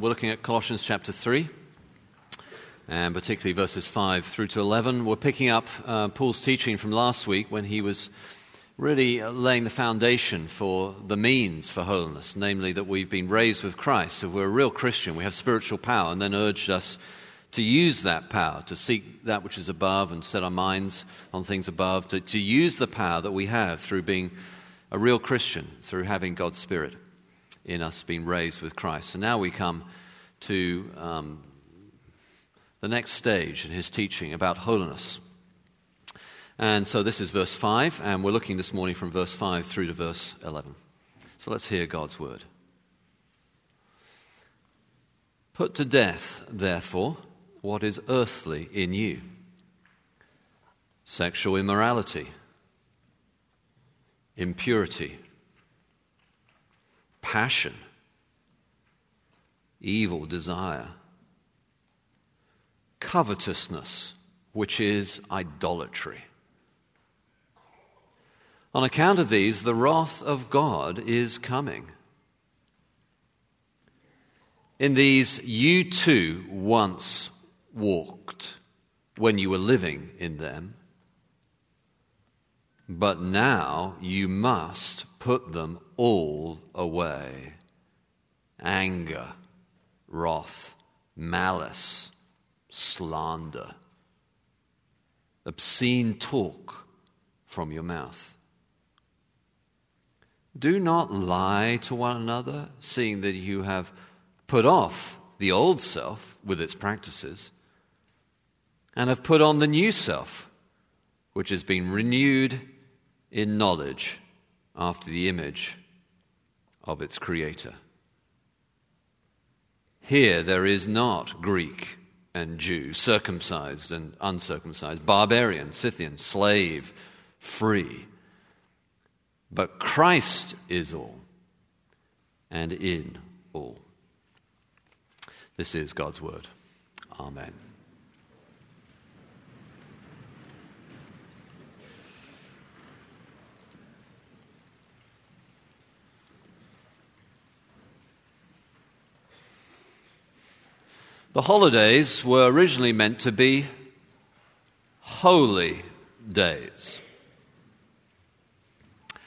We're looking at Colossians chapter 3, and particularly verses 5 through to 11. We're picking up uh, Paul's teaching from last week when he was really laying the foundation for the means for holiness, namely that we've been raised with Christ. So we're a real Christian, we have spiritual power, and then urged us to use that power, to seek that which is above and set our minds on things above, to, to use the power that we have through being a real Christian, through having God's Spirit in us being raised with Christ. And now we come to um, the next stage in his teaching about holiness. And so this is verse 5, and we're looking this morning from verse 5 through to verse 11. So let's hear God's word. Put to death, therefore, what is earthly in you sexual immorality, impurity passion, evil desire, covetousness, which is idolatry. On account of these, the wrath of God is coming. In these, you too once walked when you were living in them, but now you must put them all away anger, wrath, malice, slander, obscene talk from your mouth. Do not lie to one another, seeing that you have put off the old self with its practices and have put on the new self, which has been renewed in knowledge after the image of its creator. Here there is not Greek and Jew, circumcised and uncircumcised, barbarian, Scythian, slave, free. But Christ is all and in all. This is God's word. Amen. The holidays were originally meant to be holy days.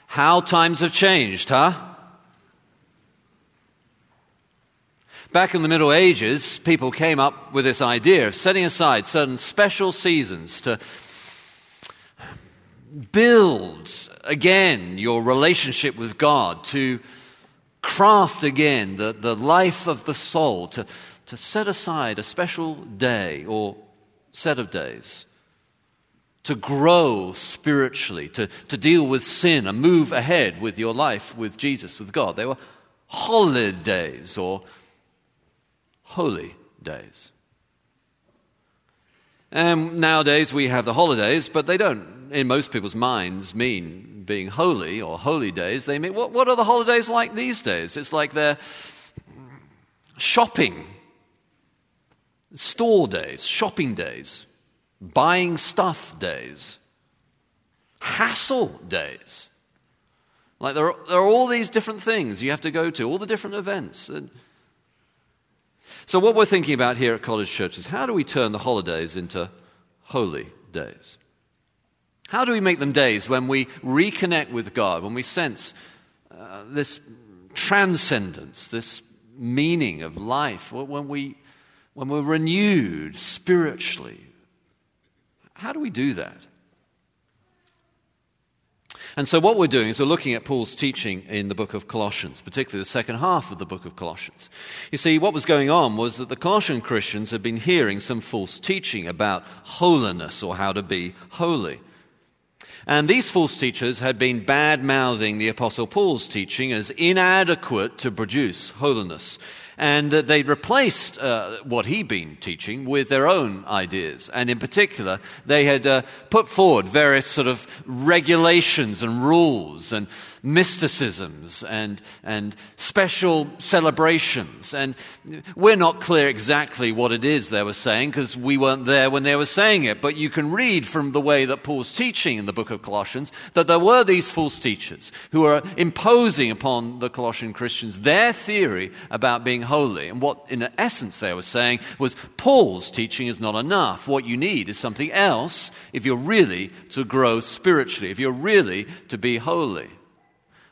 How times have changed, huh? Back in the Middle Ages, people came up with this idea of setting aside certain special seasons to build again your relationship with God, to craft again the, the life of the soul, to, to set aside a special day or set of days to grow spiritually, to, to deal with sin and move ahead with your life with Jesus, with God. They were holidays or holy days. And nowadays we have the holidays, but they don't, in most people's minds, mean being holy or holy days. They mean, what, what are the holidays like these days? It's like they're shopping store days, shopping days, buying stuff days, hassle days. Like there are, there are all these different things you have to go to, all the different events. And so, what we're thinking about here at College Church is how do we turn the holidays into holy days? How do we make them days when we reconnect with God, when we sense uh, this transcendence, this meaning of life, when we when we're renewed spiritually. How do we do that? And so, what we're doing is we're looking at Paul's teaching in the book of Colossians, particularly the second half of the book of Colossians. You see, what was going on was that the Colossian Christians had been hearing some false teaching about holiness or how to be holy. And these false teachers had been bad mouthing the Apostle Paul's teaching as inadequate to produce holiness and they replaced uh, what he'd been teaching with their own ideas. And in particular, they had uh, put forward various sort of regulations and rules and mysticisms and, and special celebrations. And we're not clear exactly what it is they were saying because we weren't there when they were saying it. But you can read from the way that Paul's teaching in the book of Colossians that there were these false teachers who were imposing upon the Colossian Christians their theory about being being holy. And what, in essence, they were saying was Paul's teaching is not enough. What you need is something else if you're really to grow spiritually, if you're really to be holy.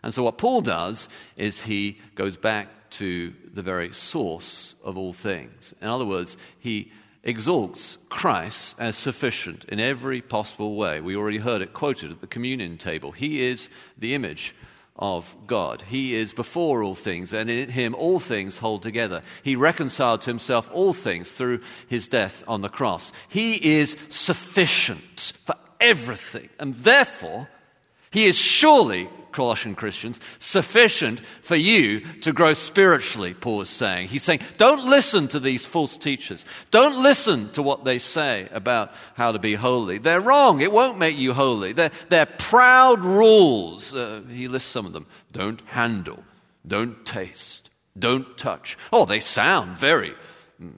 And so, what Paul does is he goes back to the very source of all things. In other words, he exalts Christ as sufficient in every possible way. We already heard it quoted at the communion table. He is the image of God. He is before all things, and in him all things hold together. He reconciled to himself all things through his death on the cross. He is sufficient for everything, and therefore, he is surely Colossian Christians, sufficient for you to grow spiritually, Paul is saying. He's saying, don't listen to these false teachers. Don't listen to what they say about how to be holy. They're wrong. It won't make you holy. They're, they're proud rules. Uh, he lists some of them. Don't handle. Don't taste. Don't touch. Oh, they sound very mm,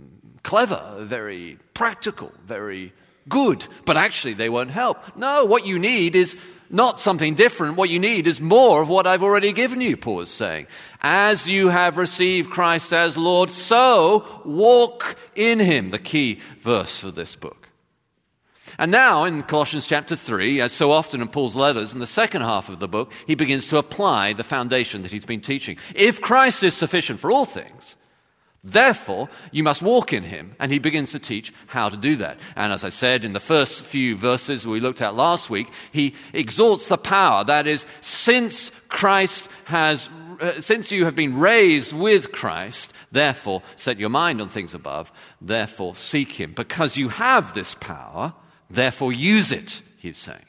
clever, very practical, very good, but actually they won't help. No, what you need is not something different. What you need is more of what I've already given you, Paul is saying. As you have received Christ as Lord, so walk in him. The key verse for this book. And now in Colossians chapter 3, as so often in Paul's letters, in the second half of the book, he begins to apply the foundation that he's been teaching. If Christ is sufficient for all things, Therefore, you must walk in him. And he begins to teach how to do that. And as I said in the first few verses we looked at last week, he exalts the power. That is, since Christ has, uh, since you have been raised with Christ, therefore set your mind on things above, therefore seek him. Because you have this power, therefore use it, he's saying.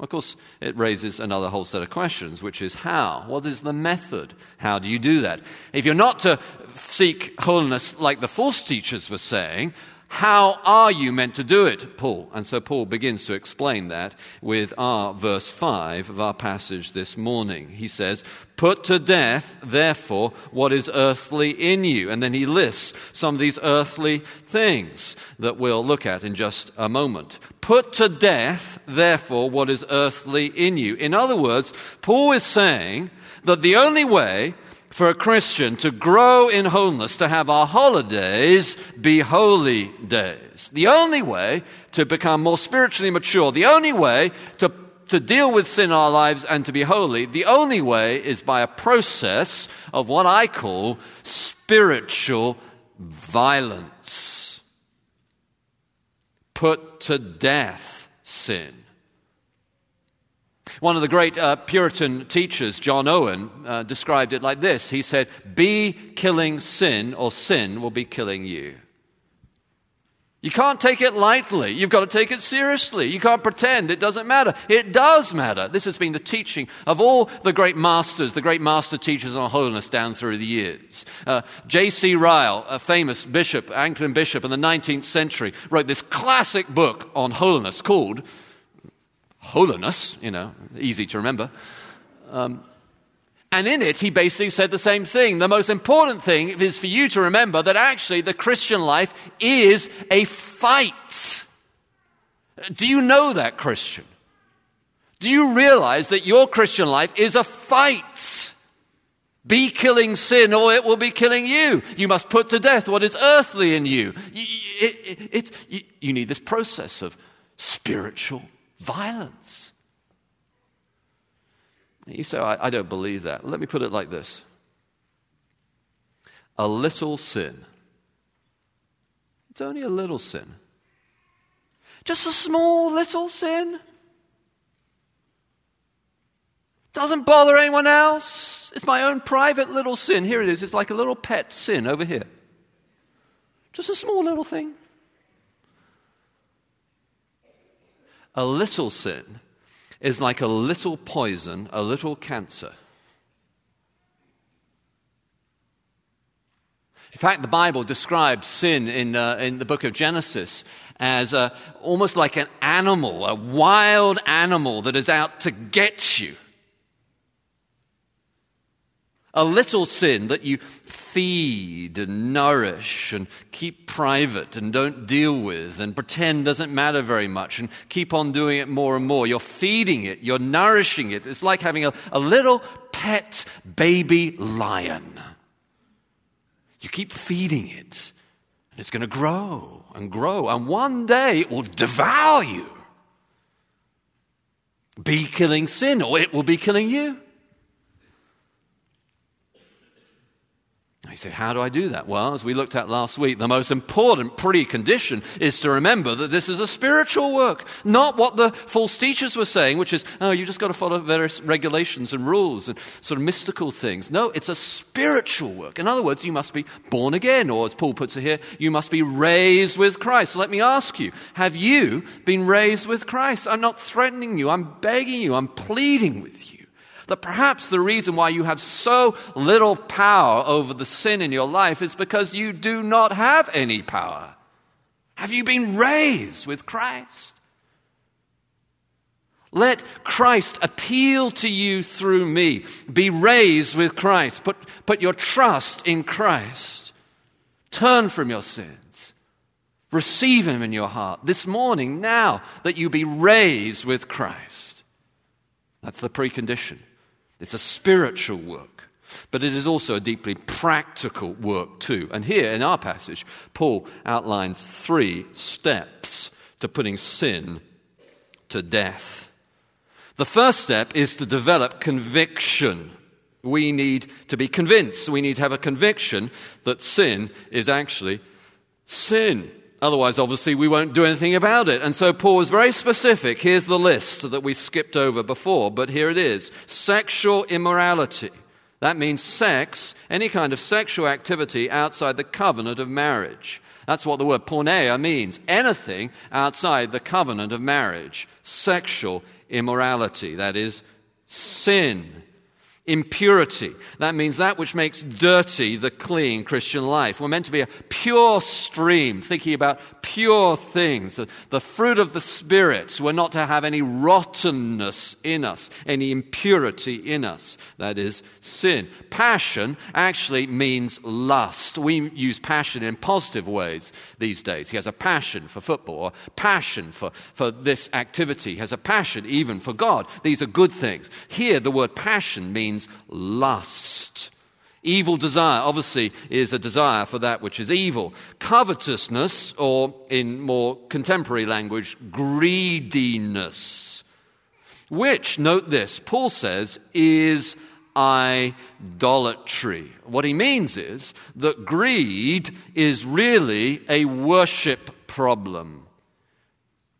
Of course, it raises another whole set of questions, which is how? What is the method? How do you do that? If you're not to seek holiness like the false teachers were saying, how are you meant to do it, Paul? And so Paul begins to explain that with our verse 5 of our passage this morning. He says, Put to death, therefore, what is earthly in you. And then he lists some of these earthly things that we'll look at in just a moment. Put to death, therefore, what is earthly in you. In other words, Paul is saying that the only way for a Christian to grow in holiness, to have our holidays be holy days. The only way to become more spiritually mature, the only way to, to deal with sin in our lives and to be holy, the only way is by a process of what I call spiritual violence. Put to death sin. One of the great uh, Puritan teachers, John Owen, uh, described it like this He said, Be killing sin, or sin will be killing you. You can't take it lightly. You've got to take it seriously. You can't pretend it doesn't matter. It does matter. This has been the teaching of all the great masters, the great master teachers on holiness down through the years. Uh, J.C. Ryle, a famous bishop, Anglican bishop in the 19th century, wrote this classic book on holiness called holiness, you know, easy to remember. Um, and in it, he basically said the same thing. The most important thing is for you to remember that actually the Christian life is a fight. Do you know that, Christian? Do you realize that your Christian life is a fight? Be killing sin or it will be killing you. You must put to death what is earthly in you. It, it, it, you need this process of spiritual violence. You say, I, I don't believe that. Let me put it like this a little sin. It's only a little sin. Just a small little sin. Doesn't bother anyone else. It's my own private little sin. Here it is. It's like a little pet sin over here. Just a small little thing. A little sin is like a little poison, a little cancer. In fact, the Bible describes sin in, uh, in the book of Genesis as a, almost like an animal, a wild animal that is out to get you. A little sin that you feed and nourish and keep private and don't deal with and pretend doesn't matter very much and keep on doing it more and more. You're feeding it, you're nourishing it. It's like having a, a little pet baby lion. You keep feeding it, and it's going to grow and grow, and one day it will devour you. Be killing sin, or it will be killing you. You say, how do I do that? Well, as we looked at last week, the most important precondition is to remember that this is a spiritual work, not what the false teachers were saying, which is, oh, you just got to follow various regulations and rules and sort of mystical things. No, it's a spiritual work. In other words, you must be born again, or as Paul puts it here, you must be raised with Christ. So let me ask you, have you been raised with Christ? I'm not threatening you, I'm begging you, I'm pleading with you that perhaps the reason why you have so little power over the sin in your life is because you do not have any power. Have you been raised with Christ? Let Christ appeal to you through me. Be raised with Christ. Put, put your trust in Christ. Turn from your sins. Receive Him in your heart this morning, now that you be raised with Christ. That's the precondition. It's a spiritual work, but it is also a deeply practical work too. And here in our passage, Paul outlines three steps to putting sin to death. The first step is to develop conviction. We need to be convinced. We need to have a conviction that sin is actually sin. Otherwise, obviously, we won't do anything about it. And so Paul was very specific. Here's the list that we skipped over before, but here it is sexual immorality. That means sex, any kind of sexual activity outside the covenant of marriage. That's what the word porneia means. Anything outside the covenant of marriage. Sexual immorality. That is sin impurity. That means that which makes dirty the clean Christian life. We're meant to be a pure stream, thinking about pure things. The fruit of the Spirit. We're not to have any rottenness in us, any impurity in us. That is sin. Passion actually means lust. We use passion in positive ways these days. He has a passion for football, or passion for, for this activity. He has a passion even for God. These are good things. Here, the word passion means means lust. Evil desire, obviously, is a desire for that which is evil. Covetousness, or in more contemporary language, greediness, which, note this, Paul says, is idolatry. What he means is that greed is really a worship problem.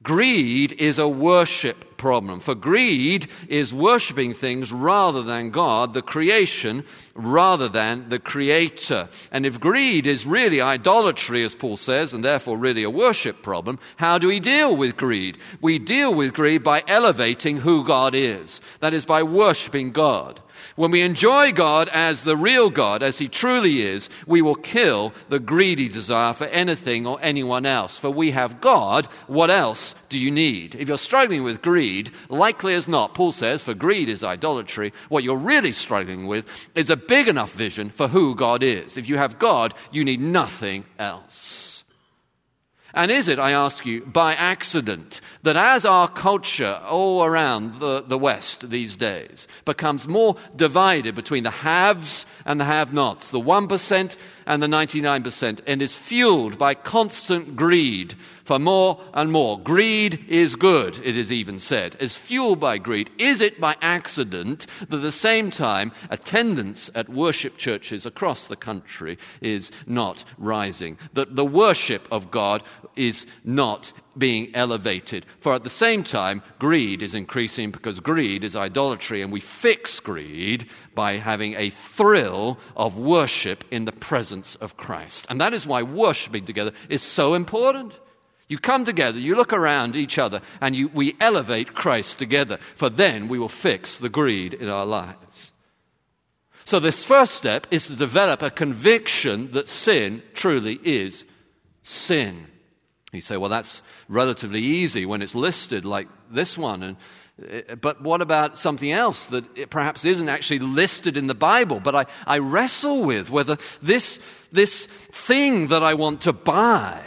Greed is a worship problem. For greed is worshiping things rather than God, the creation, rather than the creator. And if greed is really idolatry, as Paul says, and therefore really a worship problem, how do we deal with greed? We deal with greed by elevating who God is. That is by worshiping God. When we enjoy God as the real God, as He truly is, we will kill the greedy desire for anything or anyone else. For we have God, what else do you need? If you're struggling with greed, likely as not, Paul says, for greed is idolatry, what you're really struggling with is a big enough vision for who God is. If you have God, you need nothing else. And is it, I ask you, by accident that as our culture all around the, the West these days becomes more divided between the haves and the have nots, the 1% and the 99%, and is fueled by constant greed for more and more. Greed is good, it is even said, is fueled by greed. Is it by accident that at the same time attendance at worship churches across the country is not rising? That the worship of God is not being elevated. For at the same time, greed is increasing because greed is idolatry, and we fix greed by having a thrill of worship in the presence of Christ. And that is why worshiping together is so important. You come together, you look around each other, and you, we elevate Christ together, for then we will fix the greed in our lives. So, this first step is to develop a conviction that sin truly is sin. You say, well, that's relatively easy when it's listed like this one. And, eh, but what about something else that perhaps isn't actually listed in the Bible? But I, I wrestle with whether this, this thing that I want to buy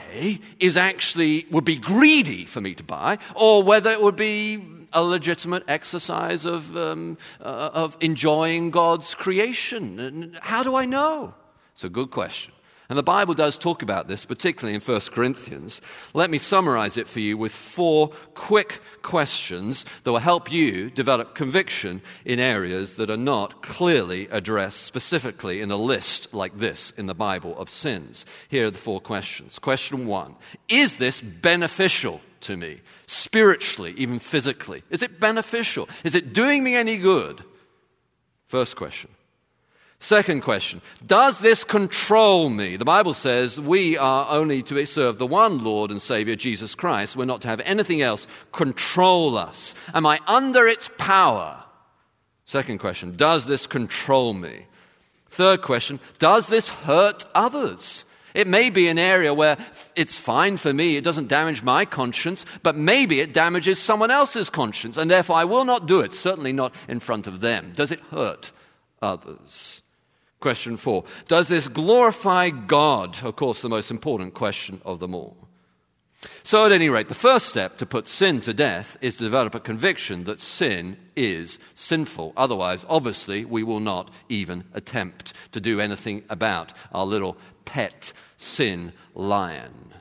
is actually, would be greedy for me to buy, or whether it would be a legitimate exercise of, um, uh, of enjoying God's creation. And how do I know? It's a good question. And the Bible does talk about this, particularly in 1 Corinthians. Let me summarize it for you with four quick questions that will help you develop conviction in areas that are not clearly addressed specifically in a list like this in the Bible of sins. Here are the four questions. Question one Is this beneficial to me, spiritually, even physically? Is it beneficial? Is it doing me any good? First question. Second question Does this control me? The Bible says we are only to serve the one Lord and Savior, Jesus Christ. We're not to have anything else control us. Am I under its power? Second question Does this control me? Third question Does this hurt others? It may be an area where it's fine for me, it doesn't damage my conscience, but maybe it damages someone else's conscience, and therefore I will not do it, certainly not in front of them. Does it hurt others? Question four Does this glorify God? Of course, the most important question of them all. So, at any rate, the first step to put sin to death is to develop a conviction that sin is sinful. Otherwise, obviously, we will not even attempt to do anything about our little pet sin lion.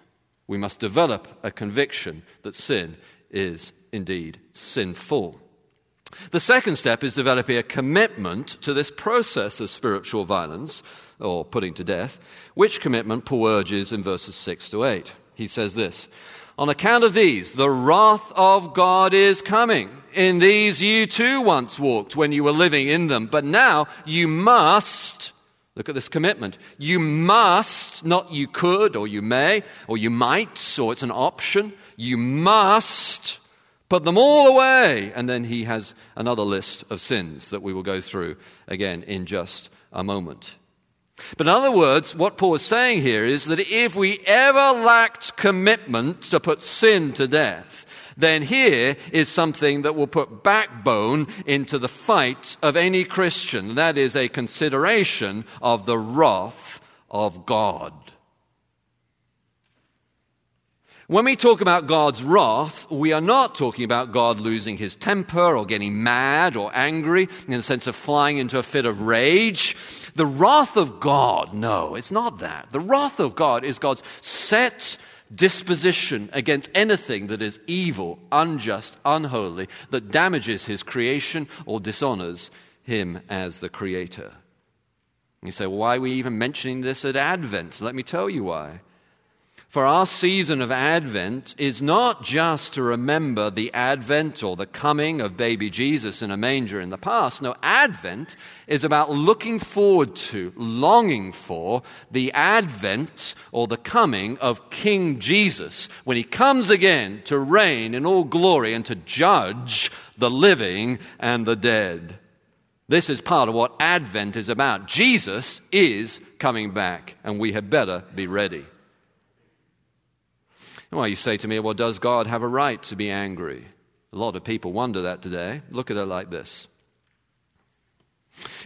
We must develop a conviction that sin is indeed sinful. The second step is developing a commitment to this process of spiritual violence, or putting to death, which commitment Paul urges in verses 6 to 8. He says this On account of these, the wrath of God is coming. In these you too once walked when you were living in them, but now you must. Look at this commitment. You must, not you could, or you may, or you might, or it's an option. You must Put them all away. And then he has another list of sins that we will go through again in just a moment. But in other words, what Paul is saying here is that if we ever lacked commitment to put sin to death, then here is something that will put backbone into the fight of any Christian. That is a consideration of the wrath of God. When we talk about God's wrath, we are not talking about God losing his temper or getting mad or angry in the sense of flying into a fit of rage. The wrath of God, no, it's not that. The wrath of God is God's set disposition against anything that is evil, unjust, unholy, that damages his creation or dishonors him as the creator. You say, why are we even mentioning this at Advent? Let me tell you why. For our season of Advent is not just to remember the advent or the coming of baby Jesus in a manger in the past. No, Advent is about looking forward to, longing for the advent or the coming of King Jesus when he comes again to reign in all glory and to judge the living and the dead. This is part of what Advent is about. Jesus is coming back, and we had better be ready. Well, you say to me, well, does God have a right to be angry? A lot of people wonder that today. Look at it like this.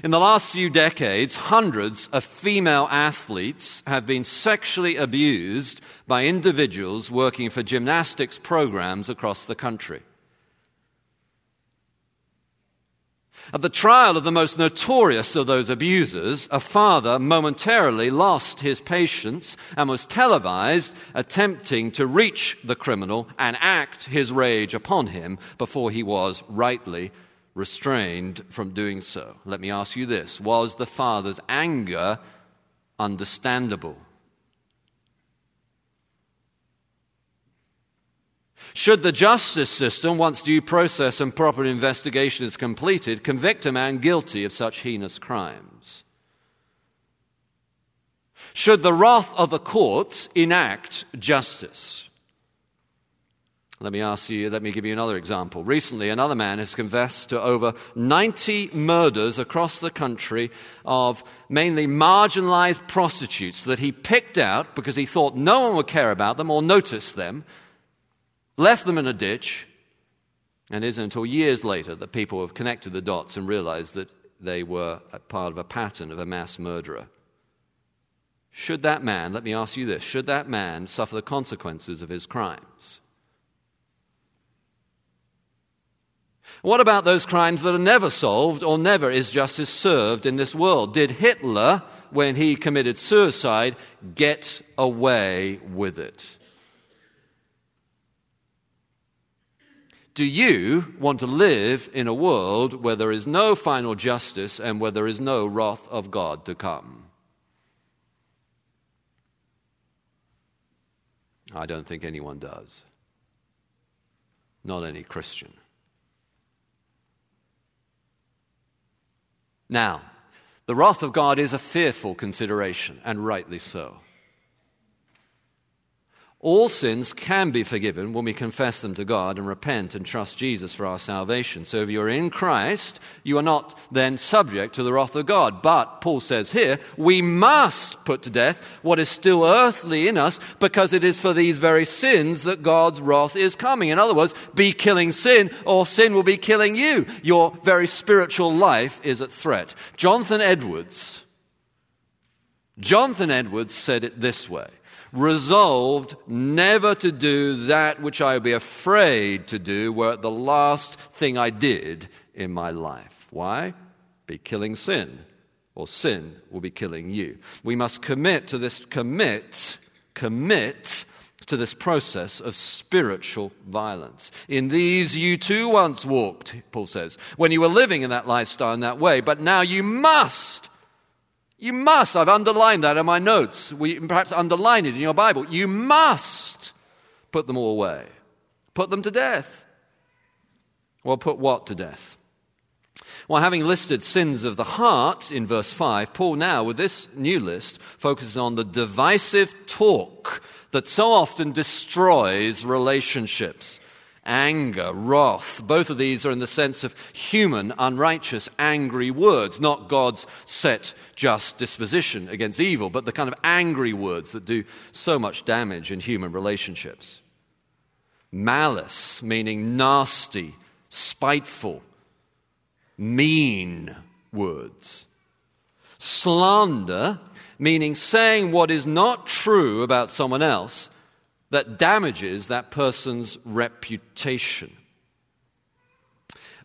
In the last few decades, hundreds of female athletes have been sexually abused by individuals working for gymnastics programs across the country. At the trial of the most notorious of those abusers, a father momentarily lost his patience and was televised attempting to reach the criminal and act his rage upon him before he was rightly restrained from doing so. Let me ask you this Was the father's anger understandable? Should the justice system, once due process and proper investigation is completed, convict a man guilty of such heinous crimes? Should the wrath of the courts enact justice? Let me ask you, let me give you another example. Recently, another man has confessed to over 90 murders across the country of mainly marginalized prostitutes that he picked out because he thought no one would care about them or notice them left them in a ditch, and it isn't until years later that people have connected the dots and realized that they were part of a pattern of a mass murderer. Should that man, let me ask you this, should that man suffer the consequences of his crimes? What about those crimes that are never solved or never is justice served in this world? Did Hitler when he committed suicide, get away with it. Do you want to live in a world where there is no final justice and where there is no wrath of God to come? I don't think anyone does. Not any Christian. Now, the wrath of God is a fearful consideration, and rightly so. All sins can be forgiven when we confess them to God and repent and trust Jesus for our salvation. So if you're in Christ, you are not then subject to the wrath of God. But, Paul says here, we must put to death what is still earthly in us because it is for these very sins that God's wrath is coming. In other words, be killing sin or sin will be killing you. Your very spiritual life is at threat. Jonathan Edwards, Jonathan Edwards said it this way resolved never to do that which I would be afraid to do were it the last thing I did in my life. Why? Be killing sin, or sin will be killing you. We must commit to this, commit, commit to this process of spiritual violence. In these you too once walked, Paul says, when you were living in that lifestyle in that way, but now you must you must. I've underlined that in my notes. We perhaps underline it in your Bible. You must put them all away. Put them to death. Well, put what to death? Well, having listed sins of the heart in verse 5, Paul now, with this new list, focuses on the divisive talk that so often destroys relationships anger, wrath. Both of these are in the sense of human, unrighteous, angry words, not God's set, just disposition against evil, but the kind of angry words that do so much damage in human relationships. Malice, meaning nasty, spiteful, mean words. Slander, meaning saying what is not true about someone else that damages that person's reputation.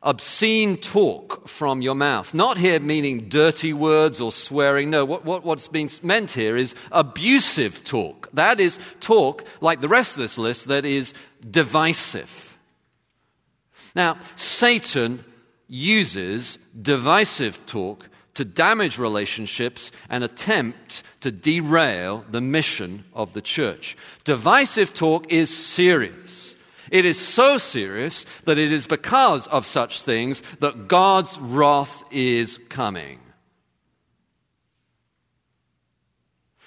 Obscene talk from your mouth. Not here meaning dirty words or swearing. No, what, what, what's being meant here is abusive talk. That is talk, like the rest of this list, that is divisive. Now, Satan uses divisive talk to damage relationships and attempt to derail the mission of the church. Divisive talk is serious. It is so serious that it is because of such things that God's wrath is coming.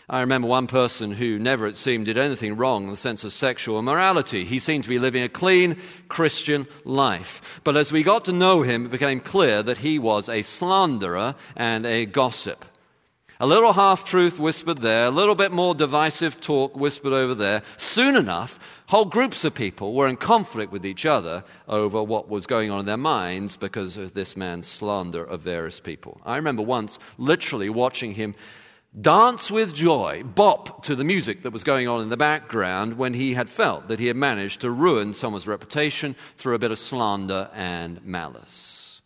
I remember one person who never, it seemed, did anything wrong in the sense of sexual immorality. He seemed to be living a clean Christian life. But as we got to know him, it became clear that he was a slanderer and a gossip. A little half truth whispered there, a little bit more divisive talk whispered over there. Soon enough, whole groups of people were in conflict with each other over what was going on in their minds because of this man's slander of various people. I remember once literally watching him dance with joy, bop to the music that was going on in the background when he had felt that he had managed to ruin someone's reputation through a bit of slander and malice.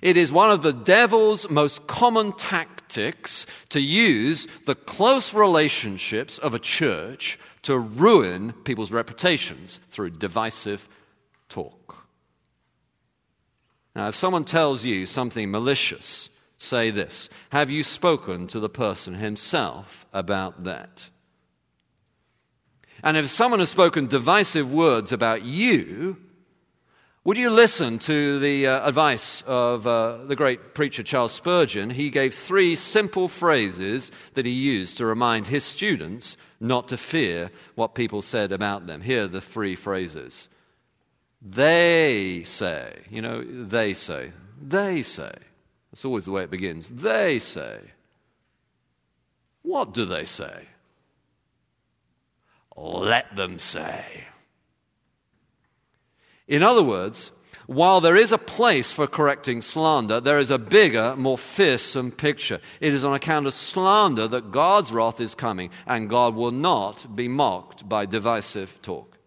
It is one of the devil's most common tactics to use the close relationships of a church to ruin people's reputations through divisive talk. Now, if someone tells you something malicious, say this Have you spoken to the person himself about that? And if someone has spoken divisive words about you, would you listen to the uh, advice of uh, the great preacher Charles Spurgeon? He gave three simple phrases that he used to remind his students not to fear what people said about them. Here are the three phrases. They say, you know, they say, they say. That's always the way it begins. They say. What do they say? Let them say. In other words, while there is a place for correcting slander, there is a bigger, more fearsome picture. It is on account of slander that God's wrath is coming, and God will not be mocked by divisive talk.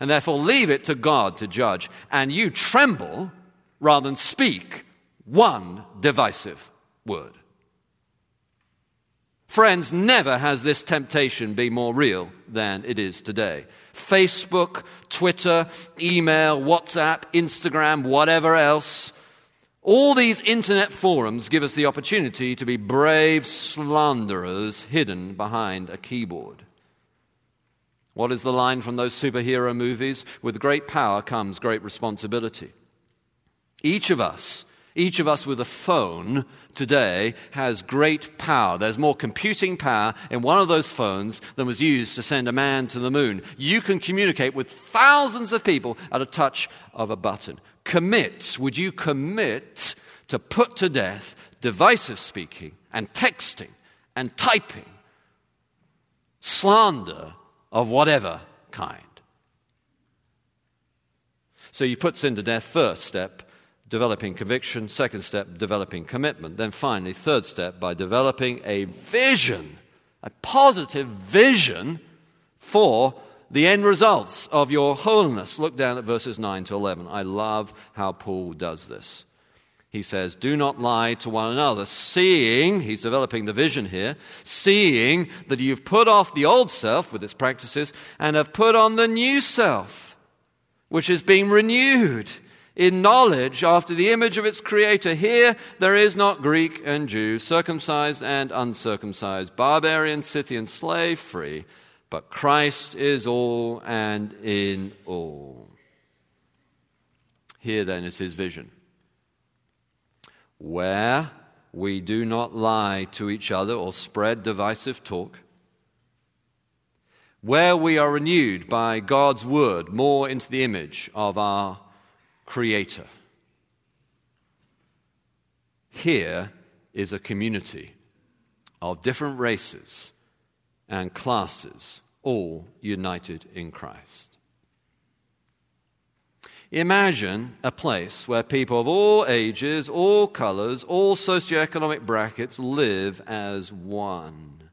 And therefore, leave it to God to judge, and you tremble rather than speak one divisive word. Friends, never has this temptation been more real than it is today. Facebook, Twitter, email, WhatsApp, Instagram, whatever else. All these internet forums give us the opportunity to be brave slanderers hidden behind a keyboard. What is the line from those superhero movies? With great power comes great responsibility. Each of us each of us with a phone today has great power. There's more computing power in one of those phones than was used to send a man to the moon. You can communicate with thousands of people at a touch of a button. Commit, would you commit to put to death divisive speaking and texting and typing, slander of whatever kind? So you put sin to death first step developing conviction. Second step, developing commitment. Then finally, third step, by developing a vision, a positive vision for the end results of your holiness. Look down at verses 9 to 11. I love how Paul does this. He says, Do not lie to one another, seeing, he's developing the vision here, seeing that you've put off the old self with its practices and have put on the new self, which is being renewed in knowledge after the image of its creator. Here there is not Greek and Jew, circumcised and uncircumcised, barbarian, Scythian, slave free, but Christ is all and in all. Here then is his vision. Where we do not lie to each other or spread divisive talk, where we are renewed by God's word more into the image of our creator. Here is a community of different races and classes, all united in Christ. Imagine a place where people of all ages, all colors, all socioeconomic brackets live as one.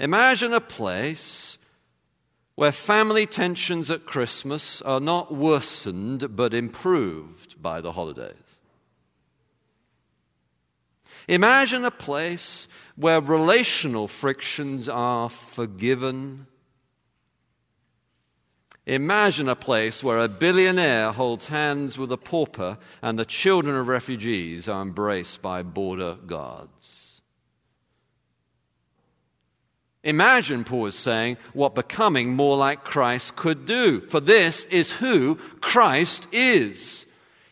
Imagine a place where family tensions at Christmas are not worsened but improved by the holidays. Imagine a place where relational frictions are forgiven. Imagine a place where a billionaire holds hands with a pauper and the children of refugees are embraced by border guards. Imagine, Paul is saying, what becoming more like Christ could do. For this is who Christ is.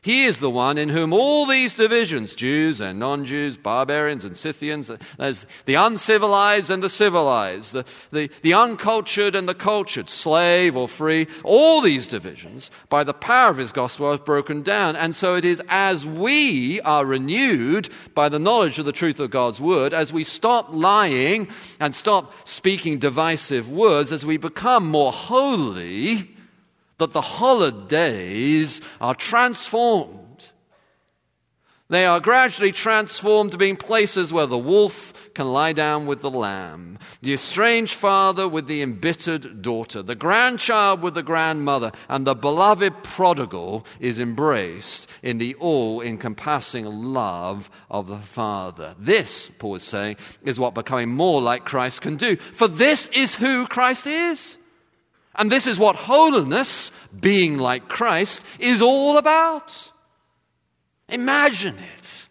He is the one in whom all these divisions, Jews and non Jews, barbarians and Scythians, there's the uncivilized and the civilized, the, the, the uncultured and the cultured, slave or free, all these divisions, by the power of his gospel, are broken down. And so it is as we are renewed by the knowledge of the truth of God's word, as we stop lying and stop speaking divisive words, as we become more holy that the holidays are transformed. They are gradually transformed to being places where the wolf can lie down with the lamb, the estranged father with the embittered daughter, the grandchild with the grandmother, and the beloved prodigal is embraced in the all encompassing love of the Father. This, Paul is saying, is what becoming more like Christ can do. For this is who Christ is. And this is what holiness, being like Christ, is all about. Imagine it.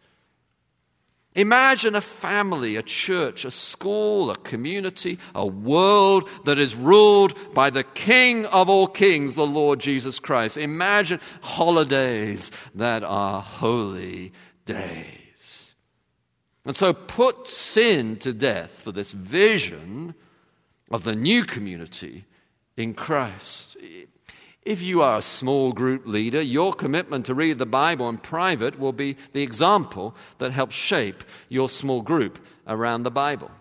Imagine a family, a church, a school, a community, a world that is ruled by the King of all kings, the Lord Jesus Christ. Imagine holidays that are holy days. And so put sin to death for this vision of the new community in Christ. If you are a small group leader, your commitment to read the Bible in private will be the example that helps shape your small group around the Bible.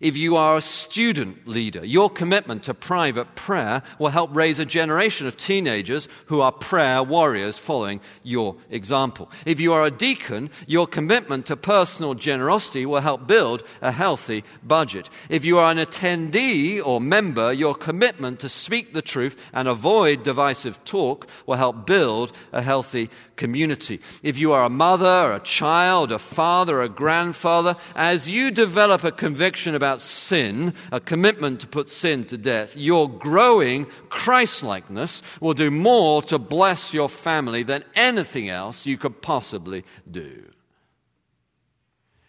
If you are a student leader, your commitment to private prayer will help raise a generation of teenagers who are prayer warriors following your example. If you are a deacon, your commitment to personal generosity will help build a healthy budget. If you are an attendee or member, your commitment to speak the truth and avoid divisive talk will help build a healthy community. If you are a mother, a child, a father, a grandfather, as you develop a conviction about sin, a commitment to put sin to death, your growing Christlikeness will do more to bless your family than anything else you could possibly do.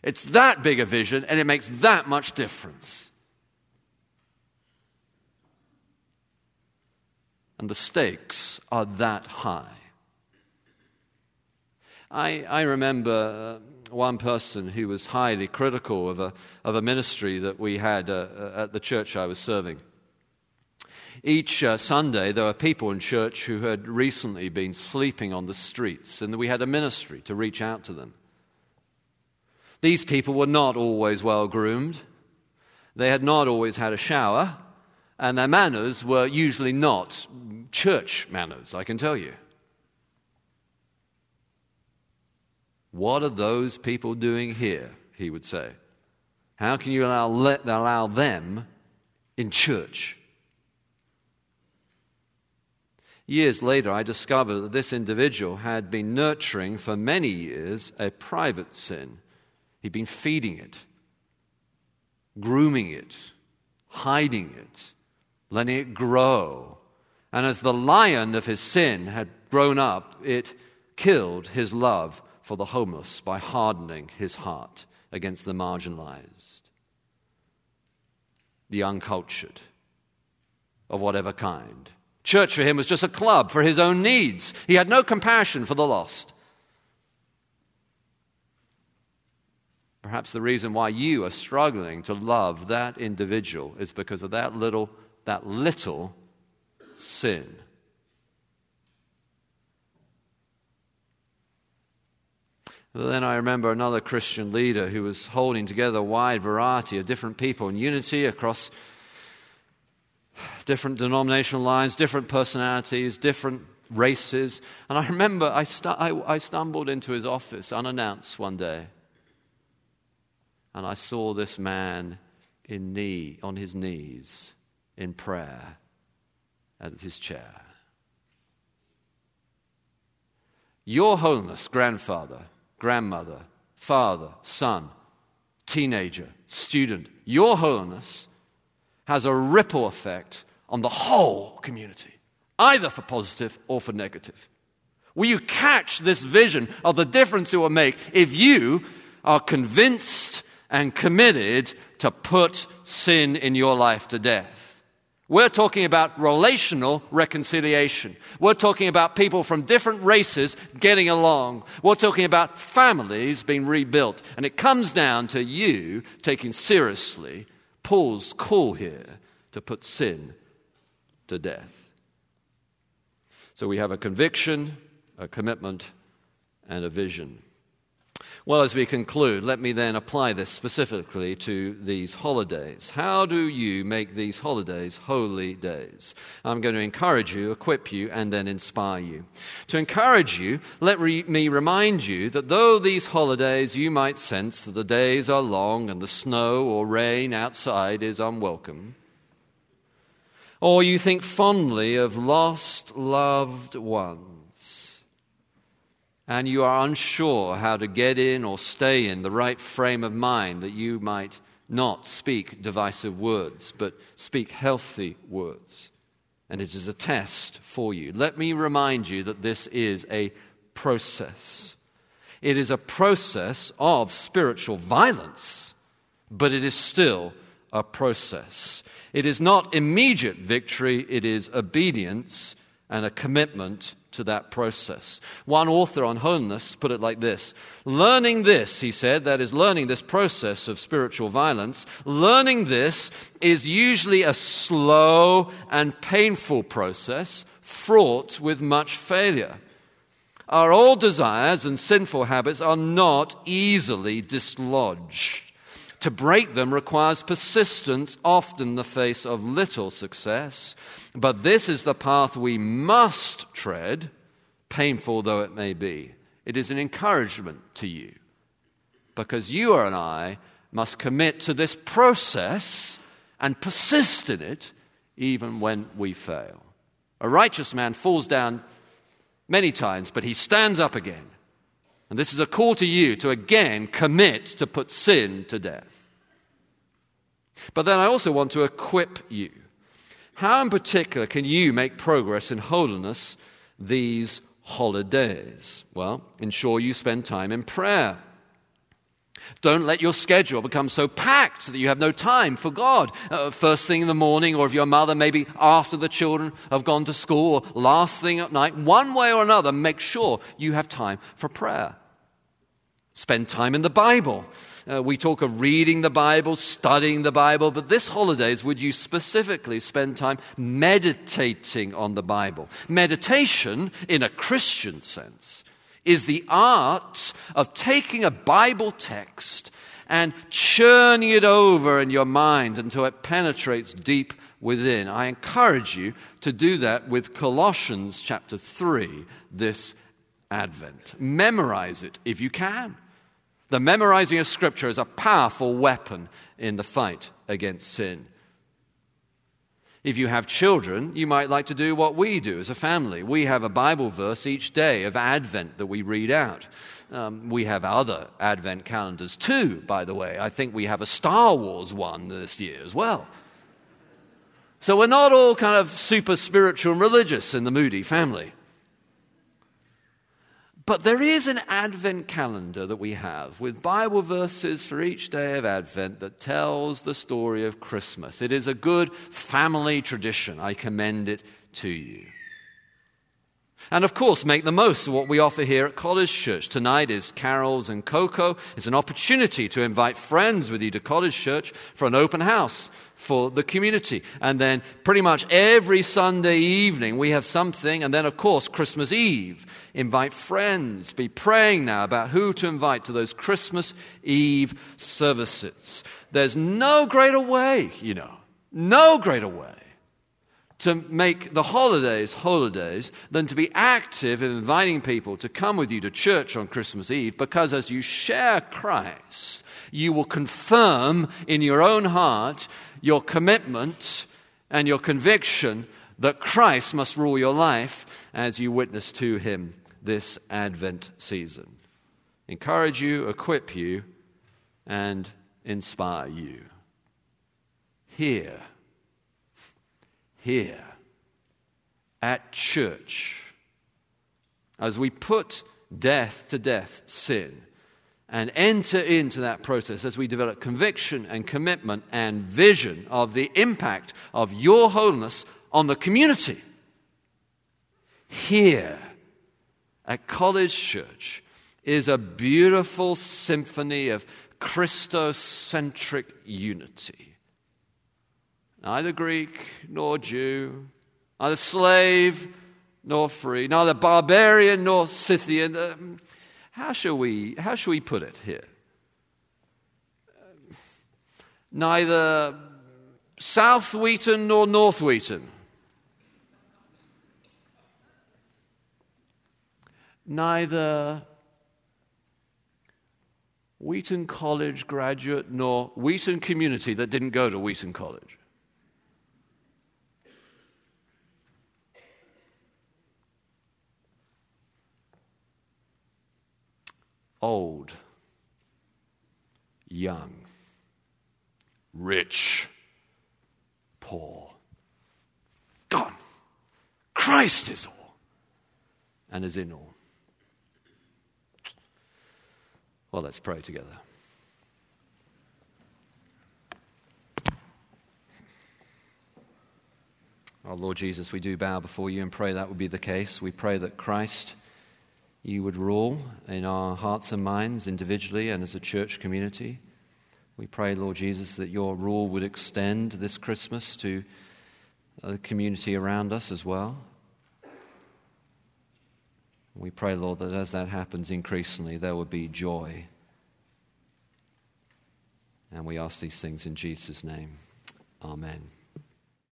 It's that big a vision, and it makes that much difference. And the stakes are that high. I, I remember uh, one person who was highly critical of a, of a ministry that we had uh, uh, at the church I was serving. Each uh, Sunday, there were people in church who had recently been sleeping on the streets, and we had a ministry to reach out to them. These people were not always well groomed, they had not always had a shower, and their manners were usually not church manners, I can tell you. What are those people doing here? He would say. How can you allow, let, allow them in church? Years later, I discovered that this individual had been nurturing for many years a private sin. He'd been feeding it, grooming it, hiding it, letting it grow. And as the lion of his sin had grown up, it killed his love for the homeless by hardening his heart against the marginalized, the uncultured, of whatever kind. Church for him was just a club for his own needs. He had no compassion for the lost. Perhaps the reason why you are struggling to love that individual is because of that little, that little sin. Then I remember another Christian leader who was holding together a wide variety of different people in unity across different denominational lines, different personalities, different races. And I remember I, I, I stumbled into his office unannounced one day. And I saw this man in knee, on his knees in prayer at his chair. Your Holiness, grandfather, grandmother, father, son, teenager, student, your holiness has a ripple effect on the whole community, either for positive or for negative. Will you catch this vision of the difference it will make if you are convinced and committed to put sin in your life to death? We're talking about relational reconciliation. We're talking about people from different races getting along. We're talking about families being rebuilt. And it comes down to you taking seriously Paul's call here to put sin to death. So we have a conviction, a commitment, and a vision. Well, as we conclude, let me then apply this specifically to these holidays. How do you make these holidays holy days? I'm going to encourage you, equip you, and then inspire you. To encourage you, let re- me remind you that though these holidays you might sense that the days are long and the snow or rain outside is unwelcome, or you think fondly of lost, loved ones, and you are unsure how to get in or stay in the right frame of mind that you might not speak divisive words, but speak healthy words. And it is a test for you. Let me remind you that this is a process. It is a process of spiritual violence, but it is still a process. It is not immediate victory, it is obedience and a commitment to that process. One author on holiness put it like this Learning this, he said, that is, learning this process of spiritual violence, learning this is usually a slow and painful process fraught with much failure. Our old desires and sinful habits are not easily dislodged. To break them requires persistence, often in the face of little success. But this is the path we must tread, painful though it may be. It is an encouragement to you because you and I must commit to this process and persist in it even when we fail. A righteous man falls down many times, but he stands up again. And this is a call to you to again commit to put sin to death. But then I also want to equip you. How, in particular, can you make progress in holiness these holidays? Well, ensure you spend time in prayer. Don't let your schedule become so packed that you have no time for God. Uh, first thing in the morning, or if your mother, maybe after the children have gone to school, or last thing at night, one way or another, make sure you have time for prayer. Spend time in the Bible. Uh, we talk of reading the Bible, studying the Bible, but this holidays, would you specifically spend time meditating on the Bible? Meditation, in a Christian sense, is the art of taking a Bible text and churning it over in your mind until it penetrates deep within. I encourage you to do that with Colossians chapter 3 this Advent. Memorize it if you can. The memorizing of Scripture is a powerful weapon in the fight against sin. If you have children, you might like to do what we do as a family. We have a Bible verse each day of Advent that we read out. Um, we have other Advent calendars too, by the way. I think we have a Star Wars one this year as well. So we're not all kind of super spiritual and religious in the Moody family. But there is an Advent calendar that we have with Bible verses for each day of Advent that tells the story of Christmas. It is a good family tradition. I commend it to you. And of course, make the most of what we offer here at College Church. Tonight is carols and cocoa. It's an opportunity to invite friends with you to College Church for an open house for the community. And then pretty much every Sunday evening we have something. And then, of course, Christmas Eve. Invite friends. Be praying now about who to invite to those Christmas Eve services. There's no greater way, you know, no greater way to make the holidays holidays than to be active in inviting people to come with you to church on Christmas Eve because as you share Christ, you will confirm in your own heart your commitment and your conviction that Christ must rule your life as you witness to him this Advent season. Encourage you, equip you, and inspire you. Here here at church as we put death to death sin and enter into that process as we develop conviction and commitment and vision of the impact of your holiness on the community. Here at College Church is a beautiful symphony of Christocentric unity neither Greek nor Jew, neither slave nor free, neither barbarian nor Scythian. Uh, how shall we, how shall we put it here? neither South Wheaton nor North Wheaton. Neither Wheaton College graduate nor Wheaton community that didn't go to Wheaton College. Old, young, rich, poor. Gone. Christ is all and is in all. Well, let's pray together. Our Lord Jesus, we do bow before you and pray that would be the case. We pray that Christ you would rule in our hearts and minds individually and as a church community. We pray, Lord Jesus, that your rule would extend this Christmas to the community around us as well. We pray, Lord, that as that happens increasingly, there would be joy And we ask these things in Jesus' name. Amen.